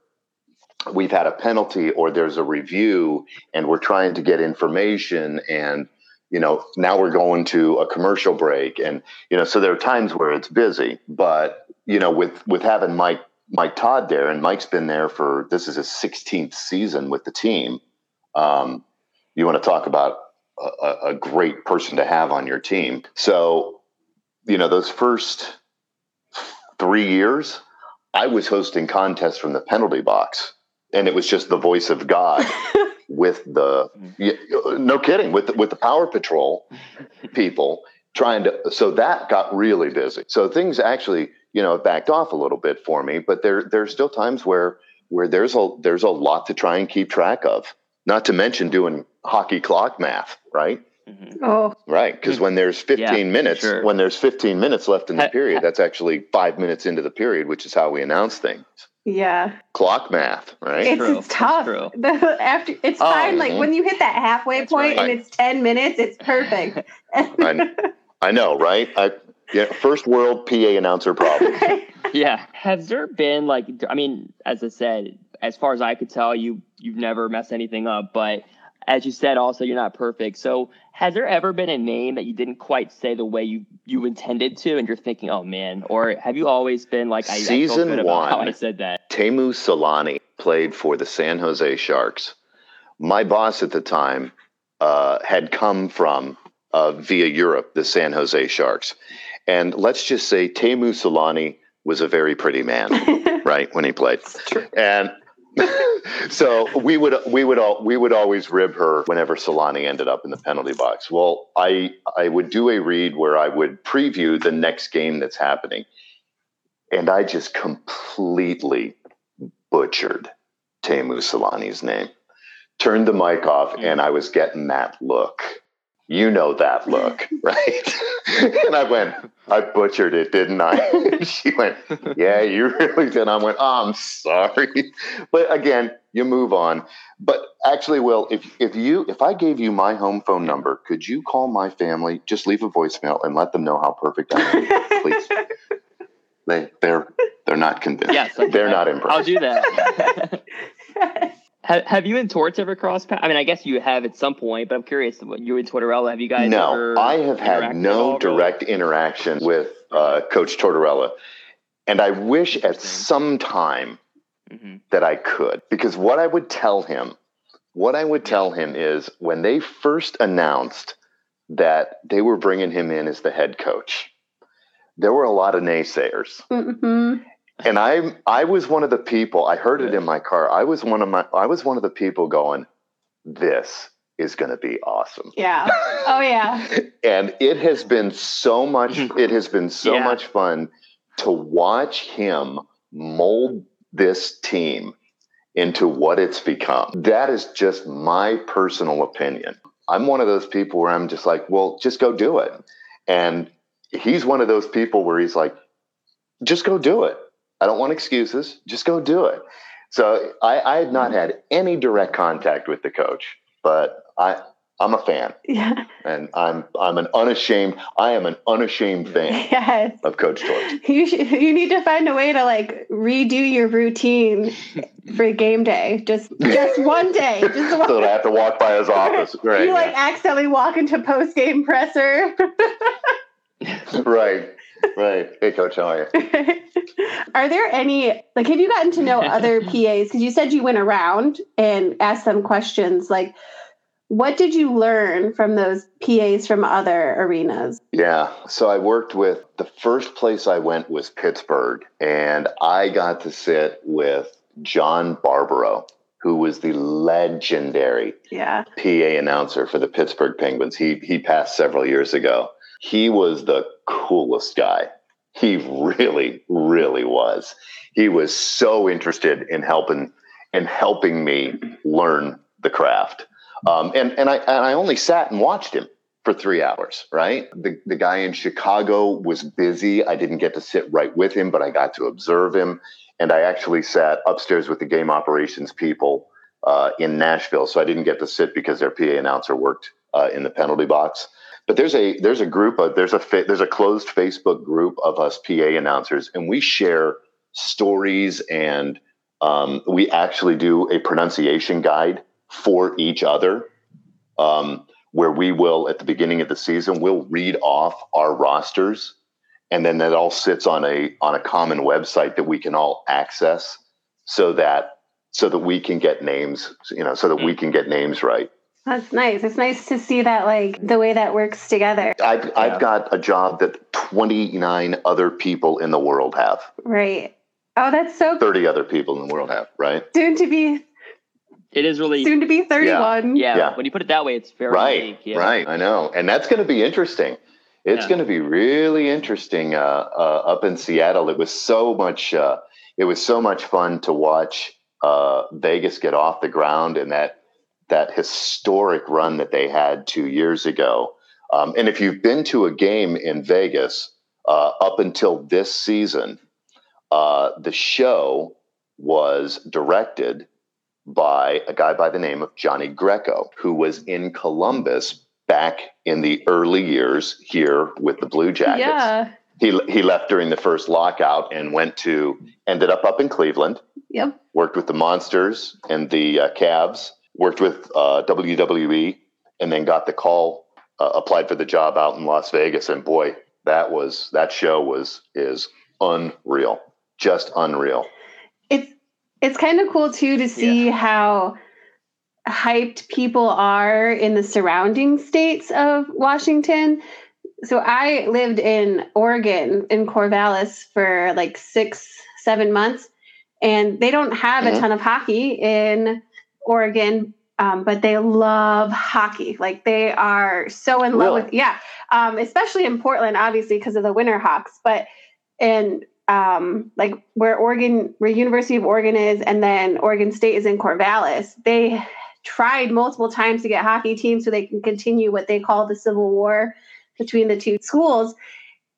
we've had a penalty or there's a review and we're trying to get information and you know now we're going to a commercial break and you know so there are times where it's busy but you know with with having mike mike todd there and mike's been there for this is his 16th season with the team um, you want to talk about a, a- great person to have on your team. So you know those first three years i was hosting contests from the penalty box and it was just the voice of god with the no kidding with the, with the power patrol people trying to so that got really busy so things actually you know backed off a little bit for me but there there's still times where where there's a there's a lot to try and keep track of not to mention doing hockey clock math right Mhm. Oh, right because when there's 15 Yeah, minutes sure. when there's 15 minutes left in the period that's actually five minutes into the period which is how we announce things yeah. clock math right It's, True. it's tough. True. The, after it's Oh, fine. Like mhm. when you hit that halfway That's point right. and it's ten minutes, it's perfect. I, I know right I yeah first world PA announcer problem Yeah. Has there been like I mean, as I said, as far as I could tell, you you've never messed anything up, but as you said also you're not perfect. So has there ever been a name that you didn't quite say the way you you intended to and you're thinking, oh man, or have you always been like I, I Season how one. I said that? Teemu Selanne played for the San Jose Sharks. My boss at the time uh, had come from uh, via Europe, the San Jose Sharks. And let's just say Teemu Selanne was a very pretty man, right, when he played. And so we would we would all we would always rib her whenever Selanne ended up in the penalty box. Well, I I would do a read where I would preview the next game that's happening, and I just completely butchered Teemu Selanne's name. Turned the mic off, and I was getting that look. You know that look, right? and I went, I butchered it, didn't I? she went, Yeah, you really did. I went, oh, I'm sorry. But again, you move on. But actually, Will, if if you if I gave you my home phone number, could you call my family? Just leave a voicemail and let them know how perfect I am, please. They they're they're They're not convinced. Yes, They're not impressed. I'll do that. Have, have you and Torts ever crossed paths? I mean, I guess you have at some point, but I'm curious. what You and Tortorella, have you guys? no, ever I have had no all, really? direct interaction with uh, Coach Tortorella, and I wish at some time Mhm. that I could, because what I would tell him, what I would tell him is when they first announced that they were bringing him in as the head coach, there were a lot of naysayers. hmm and I I was one of the people. I heard it in my car. I was one of my. I was one of the people going, "This is going to be awesome." Yeah. Oh yeah. And it has been so much. It has been so Yeah. much fun to watch him mold this team into what it's become. That is just my personal opinion. I'm one of those people where I'm just like, well, just go do it. And he's one of those people where he's like, just go do it. I don't want excuses. Just go do it. So I, I had not had any direct contact with the coach, but I I'm a fan, Yeah. and I'm I'm an unashamed I am an unashamed fan Yes. of Coach Torts. You should, you need to find a way to like redo your routine for game day. Just just one day. Just one. So that I have to walk by his office. Right. you like accidentally walk into post game presser. right. Right. Hey coach, how are you? Are there any like have you gotten to know other PAs? Because you said you went around and asked them questions. Like, what did you learn from those PAs from other arenas? Yeah. So I worked with the first place I went was Pittsburgh, and I got to sit with John Barbero, who was the legendary Yeah. PA announcer for the Pittsburgh Penguins. He he passed several years ago. He was the coolest guy. He really, really was. He was so interested in helping in helping me learn the craft. Um, and and I and I only sat and watched him for three hours. Right. The the guy in Chicago was busy. I didn't get to sit right with him, but I got to observe him. And I actually sat upstairs with the game operations people uh, in Nashville, so I didn't get to sit because their PA announcer worked uh, in the penalty box. But there's a there's a group of there's a there's a closed Facebook group of us PA announcers, and we share stories and um, we actually do a pronunciation guide for each other, um, where we will at the beginning of the season we'll read off our rosters, and then that all sits on a on a common website that we can all access, so that so that we can get names, you know, so that we can get names right. That's nice. It's nice to see that like the way that works together. I've I've got a job that 29 other people in the world have. Right. Oh, that's so 30 other people in the world have, right? soon to be It is really soon to be 31. yeah, Yeah. When you put it that way, it's very Right. Yeah. Right. I know. And that's going to be interesting. It's Yeah. going to be really interesting uh, uh, up in Seattle. It was so much uh, it was so much fun to watch uh, Vegas get off the ground and that that historic run that they had 2 years ago. Um, and if you've been to a game in Vegas uh, up until this season, uh, the show was directed by a guy by the name of Johnny Greco, who was in Columbus back in the early years here with the Blue Jackets. Yeah. He, he left during the first lockout and went to, ended up up in Cleveland, Yep. worked with the Monsters and the uh, Cavs, worked with uh, WWE, and then got the call, uh, applied for the job out in Las Vegas. And boy, that was, that show was, is unreal, just unreal. It's it's kind of cool too to see how hyped people are in the surrounding states of Washington. So I lived in Oregon in Corvallis for like 6 7 months and they don't have Mhm. a ton of hockey in Oregon um, but they love hockey. Like they are so in love Really? with yeah, um, especially in Portland, obviously because of the Winterhawks. But and um, like where Oregon, where University of Oregon is, and then Oregon State is in Corvallis. They tried multiple times to get hockey teams so they can continue what they call the civil war between the two schools.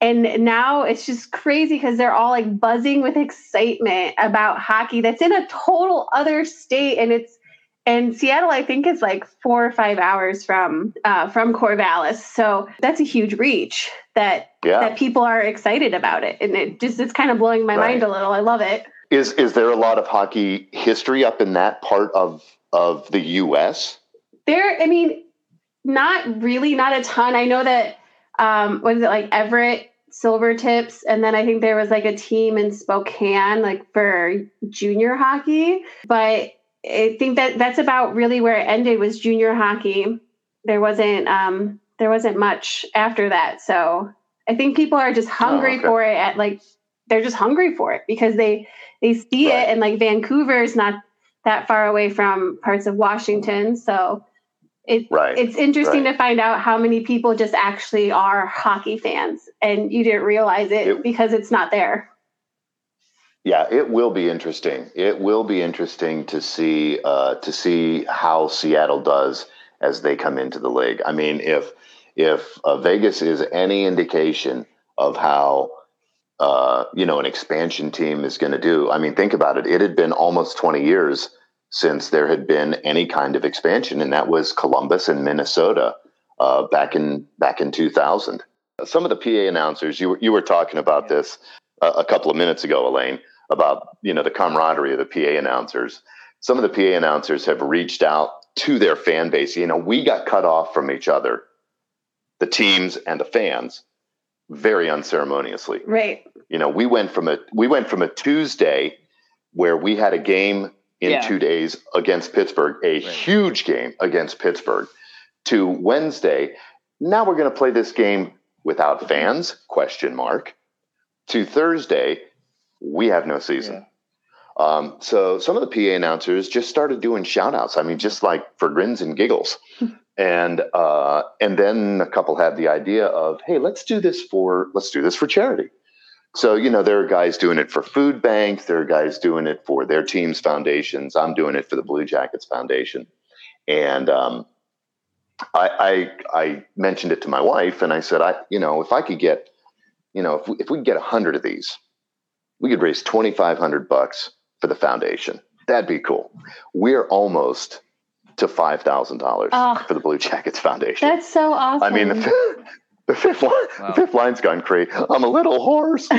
And now it's just crazy because they're all like buzzing with excitement about hockey that's in a total other state and it's and Seattle, I think, is like four or five hours from uh, from Corvallis. So that's a huge reach that Yeah. that people are excited about it, and it just it's kind of blowing my Right. mind a little. I love it. Is is there a lot of hockey history up in that part of of the U.S.? There, I mean, not really, not a ton. I know that um, was it like Everett Silvertips, and then I think there was like a team in Spokane, like for junior hockey. But I think that that's about really where it ended was junior hockey. There wasn't um, there wasn't much after that. So I think people are just hungry okay. for it. At like they're just hungry for it because they they see Right. it, and like Vancouver is not that far away from parts of Washington, so it, Right, it's interesting right. to find out how many people just actually are hockey fans and you didn't realize it, It- because it's not there. Yeah, it will be interesting. It will be interesting to see uh, to see how Seattle does as they come into the league. I mean, if if uh, Vegas is any indication of how uh, you know an expansion team is going to do, I mean, think about it. It had been almost twenty years since there had been any kind of expansion, and that was Columbus and Minnesota uh, back in back in two thousand. Some of the PA announcers, you were you were talking about this a, a couple of minutes ago, Elaine about you know the camaraderie of the PA announcers. Some of the PA announcers have reached out to their fan base. You know, we got cut off from each other, the teams and the fans, very unceremoniously. Right. You know, we went from a we went from a Tuesday where we had a game in Yeah. two days against Pittsburgh, a huge game against Pittsburgh, to Wednesday. Now we're going to play this game without fans? Question mark. To Thursday, we have no season. Um, so some of the PA announcers just started doing shout outs. I mean, just like for grins and giggles. and uh, and then a couple had the idea of, hey, let's do this for let's do this for charity. So you know, there are guys doing it for food banks. There are guys doing it for their teams' foundations. I'm doing it for the Blue Jackets Foundation, and um, I, I I mentioned it to my wife, and I said, I you know, if I could get, you know, if we, if we could get a hundred of these, we could raise twenty five hundred bucks for the foundation. That'd be cool. We're almost to five thousand dollars Oh. for the Blue Jackets Foundation. That's so awesome. I mean, the, the fifth line, Wow. the fifth line's gone crazy. I'm a little hoarse.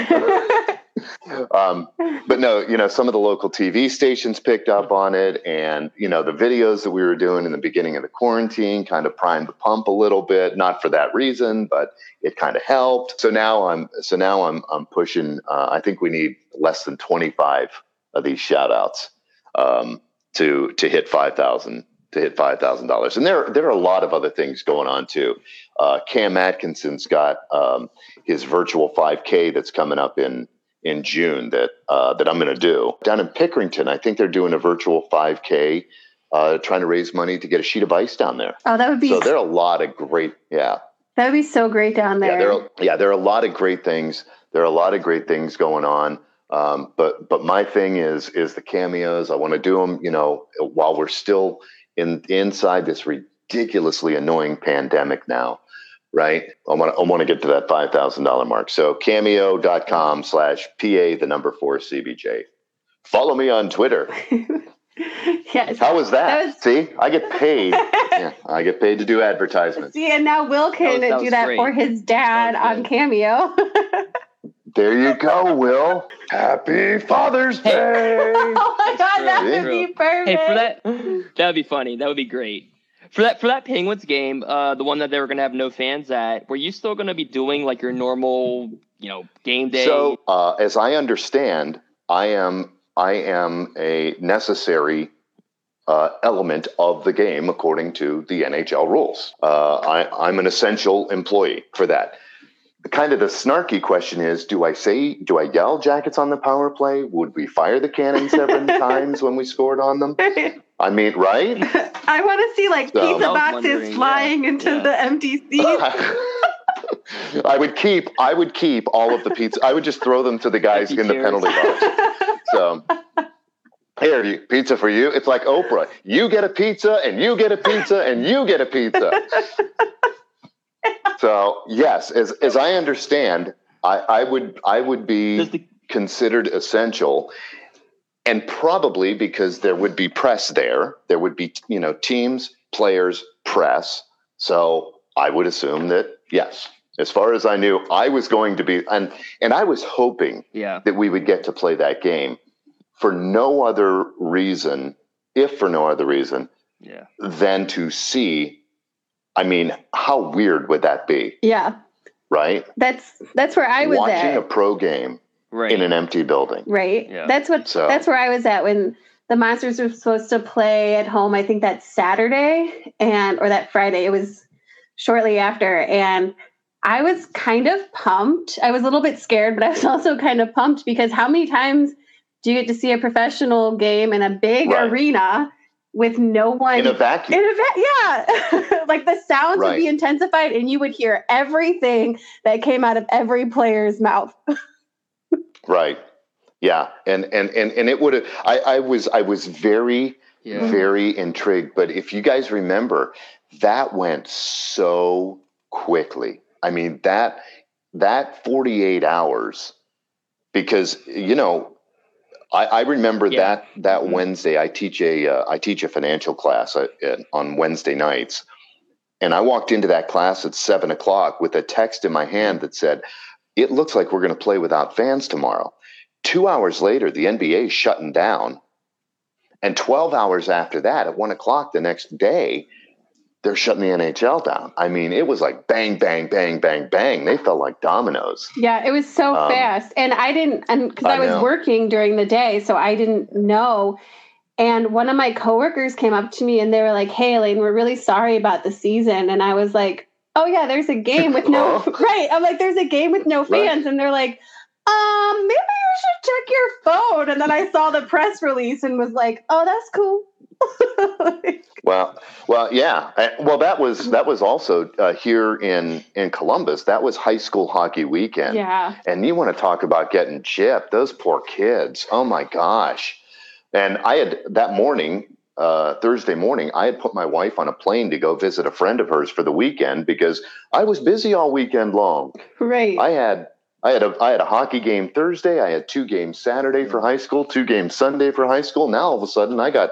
um, but no, you know, some of the local TV stations picked up on it, and you know, the videos that we were doing in the beginning of the quarantine kind of primed the pump a little bit. Not for that reason, but it kind of helped. So now I'm, so now I'm, I'm pushing. Uh, I think we need less than 25 of these shout outs um, to to hit 5,000 to hit five thousand dollars. And there there are a lot of other things going on too. Uh, Cam Atkinson's got um, his virtual 5K that's coming up in in June that uh, that I'm going to do down in Pickerington. I think they're doing a virtual 5K, uh, trying to raise money to get a sheet of ice down there. oh, that would be So there are a lot of great yeah that would be so great down yeah there. there are, yeah there are a lot of great things. There are a lot of great things going on. Um, but but my thing is is the cameos. I want to do them. You know, while we're still in inside this ridiculously annoying pandemic now, right? I want to I want to get to that five thousand dollar mark. So cameo.com slash pa the number four cbj. Follow me on Twitter. yes. How was that? That was- See, I get paid. yeah, I get paid to do advertisements. See, and now Will can That was- that do that great. for his dad on. Cameo. There you go, Will. Happy Father's Day. oh my god, that would be perfect. Hey, for that, that would be funny. That would be great. For that, for that Penguins game, uh, the one that they were gonna have no fans at, were you still gonna be doing like your normal, you know, game day? So, uh, as I understand, I am I am a necessary uh, element of the game according to the NHL rules. Uh, I, I'm an essential employee for that. Kind of the snarky question is: Do I say? Do I yell "Jackets on the power play"? Would we fire the cannon seven times when we scored on them? I mean, right? I want to see like So- pizza boxes wondering, yeah, flying into yeah. the empty seats. I would keep I would keep all of the pizza. I would just throw them to the guys in the penalty box. So here, you, pizza for you. It's like Oprah. You get a pizza, and you get a pizza, and you get a pizza. So yes, as as I understand, I, I would I would be the- considered essential. and probably because there would be press there, there would be you know teams, players, press. So I would assume that yes, as far as I knew, I was going to be and and I was hoping Yeah. that we would get to play that game for no other reason, if for no other reason, Yeah. than to see. I mean, how weird would that be, Yeah. right? That's that's where I was Watching at. a pro game Right. in an empty building. right. Yeah. That's what So- that's where I was at when the monsters were supposed to play at home. I think that Saturday and or that Friday. It was shortly after, and I was kind of pumped. I was a little bit scared, but I was also kind of pumped because how many times do you get to see a professional game in a big Right. arena with no one In a vacuum. in a va- yeah, like the sounds would be intensified, and you would hear everything that came out of every player's mouth. Right. Yeah. And and and and it would have I, I was I was very, yeah. very intrigued. But if you guys remember, that went so quickly. I mean, that that 48 hours because you know I, I remember Yeah. that that Mhm. Wednesday. I teach a uh, I teach a financial class uh, on Wednesday nights, and I walked into that class at seven o'clock with a text in my hand that said, "It looks like we're going to play without fans tomorrow." Two hours later, the NBA is shutting down, and twelve hours after that, at one o'clock the next day, they're shutting the NHL down. I mean, it was like bang, bang, bang, bang, bang. They felt like dominoes. Yeah, it was so Um, fast. And I didn't, and because I, I was know. working during the day, so I didn't know. And one of my coworkers came up to me and they were like, Hey, Elaine, we're really sorry about the season. And I was like, Oh, yeah, there's a game with no, right. I'm like, There's a game with no Right. fans. And they're like, um, maybe you should check your phone. And then I saw the press release and was like, Oh, that's cool. Well, well, yeah. Uh, Well, that was that was also uh, here in in Columbus. That was high school hockey weekend. yeah. And you want to talk about getting chipped? Those poor kids. Oh my gosh! And I had that morning, uh, Thursday morning, I had put my wife on a plane to go visit a friend of hers for the weekend because I was busy all weekend long. Right. I had I had a I had a hockey game Thursday. I had two games Saturday for high school, two games Sunday for high school. Now all of a sudden I got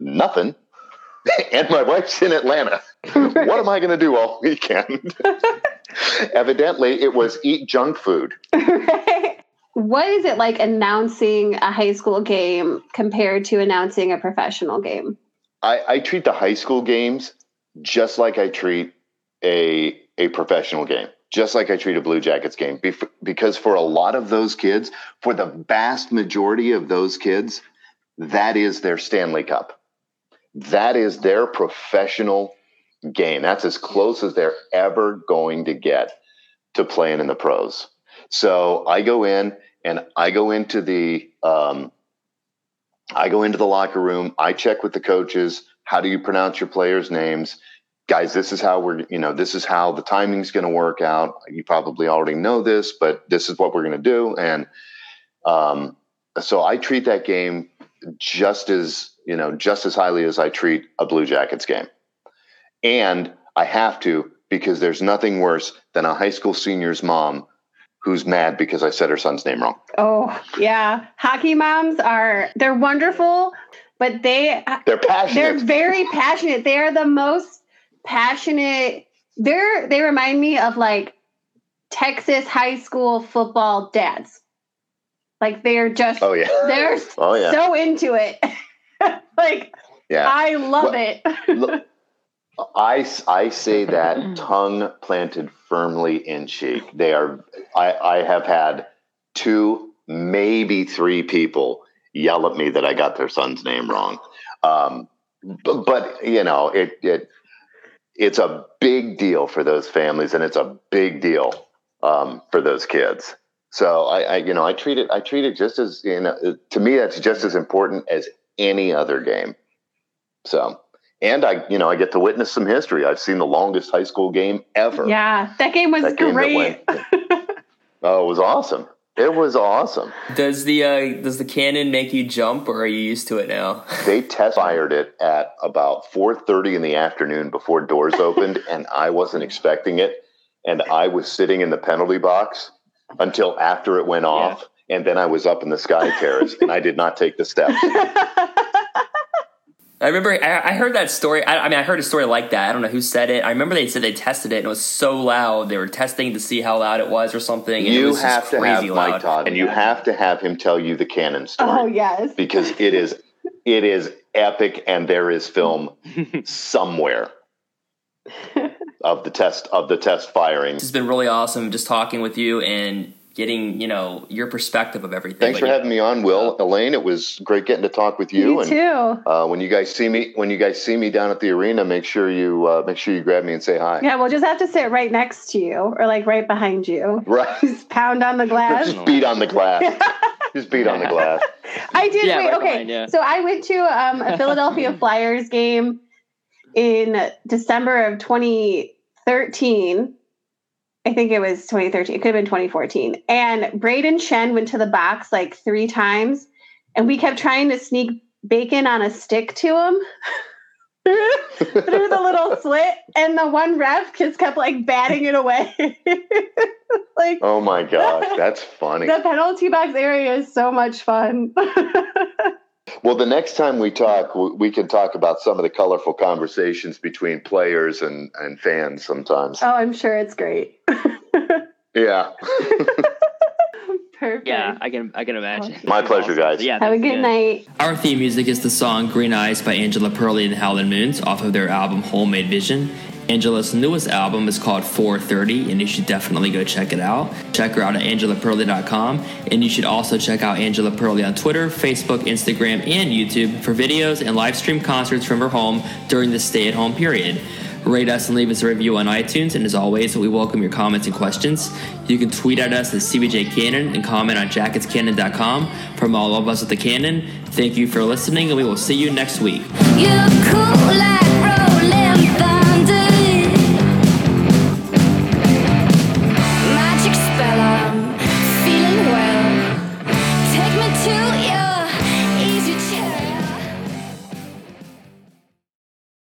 nothing, and my wife's in Atlanta. What am I going to do all weekend? Evidently, it was eat junk food. right? What is it like announcing a high school game compared to announcing a professional game? I, I treat the high school games just like I treat a a professional game, just like I treat a Blue Jackets game, Bef- because for a lot of those kids, for the vast majority of those kids, that is their Stanley Cup. That is their professional game. That's as close as they're ever going to get to playing in the pros. So I go in and I go into the um, I go into the locker room. I check with the coaches. How do you pronounce your players' names? Guys, this is how we're, you know, this is how the timing's going to work out. You probably already know this, but this is what we're going to do. And um, so I treat that game just as, you know, just as highly as I treat a Blue Jackets game. And I have to because there's nothing worse than a high school senior's mom who's mad because I said her son's name wrong. Oh, yeah. Hockey moms are they're wonderful, but they They're passionate. they're very passionate. They are the most passionate. They're they remind me of like Texas high school football dads. Like they're just oh, yeah. they're Oh, yeah. so into it. like Yeah. I love Well, it. Look, I, I say that tongue planted firmly in cheek. They are. I, I have had two, maybe three people yell at me that I got their son's name wrong. Um, but, but you know, it it it's a big deal for those families, and it's a big deal um, for those kids. So I, I, you know, I treat it. I treat it just as you know. To me, that's just as important as any other game. So, and I, you know, I get to witness some history. I've seen the longest high school game ever. Yeah, that game was That game great. went- Oh, it was awesome. It was awesome. Does the uh, does the cannon make you jump, or are you used to it now? They test fired it at about 4:30 in the afternoon before doors opened, and I wasn't expecting it. And I was sitting in the penalty box until after it went off. and then I was up in the sky terrace, and I did not take the steps. I remember I, I heard that story. I, I mean, I heard a story like that. I don't know who said it. I remember they said they tested it and it was so loud. They were testing to see how loud it was or something. And it You was just have to have crazy Mike. Todd, and you have to have him tell you the cannon oh, story. Oh yes. because it is it is epic and there is film somewhere of the test of the test firing It's been really awesome just talking with you and getting you know your perspective of everything. thanks for having me on will elaine it was great getting to talk with you You and too. uh, when you guys see me when you guys see me down at the arena make sure you uh, make sure you grab me and say hi Yeah, we'll just have to sit right next to you or like right behind you. right Just pound on the glass. just beat on the glass just beat on the glass I did. Yeah, wait, right okay. behind you. So I went to um, a Philadelphia Flyers game in December of 2013. I think it was 2013. It could have been 2014. And Brayden Schenn went to the box like three times, and we kept trying to sneak bacon on a stick to him. through the little slit and the one ref just kept like batting it away like oh my gosh that's funny the penalty box area is so much fun well the next time we talk we can talk about some of the colorful conversations between players and and fans sometimes. Oh i'm sure it's great. Yeah. Perfect. Yeah, I can I can imagine. My pleasure, guys. Yeah, have a that's good night. Our theme music is the song Green Eyes by Angela Perley and Howlin' Moons off of their album Homemade Vision. Angela's newest album is called 430, and you should definitely go check it out. Check her out at angelaperley.com, and you should also check out Angela Perley on Twitter, Facebook, Instagram, and YouTube for videos and live stream concerts from her home during the stay at home period. Rate us and leave us a review on iTunes, and as always, we welcome your comments and questions. You can tweet at us at CBJ Cannon and comment on jacketscannon.com. From all of us at the Cannon, thank you for listening, and we will see you next week.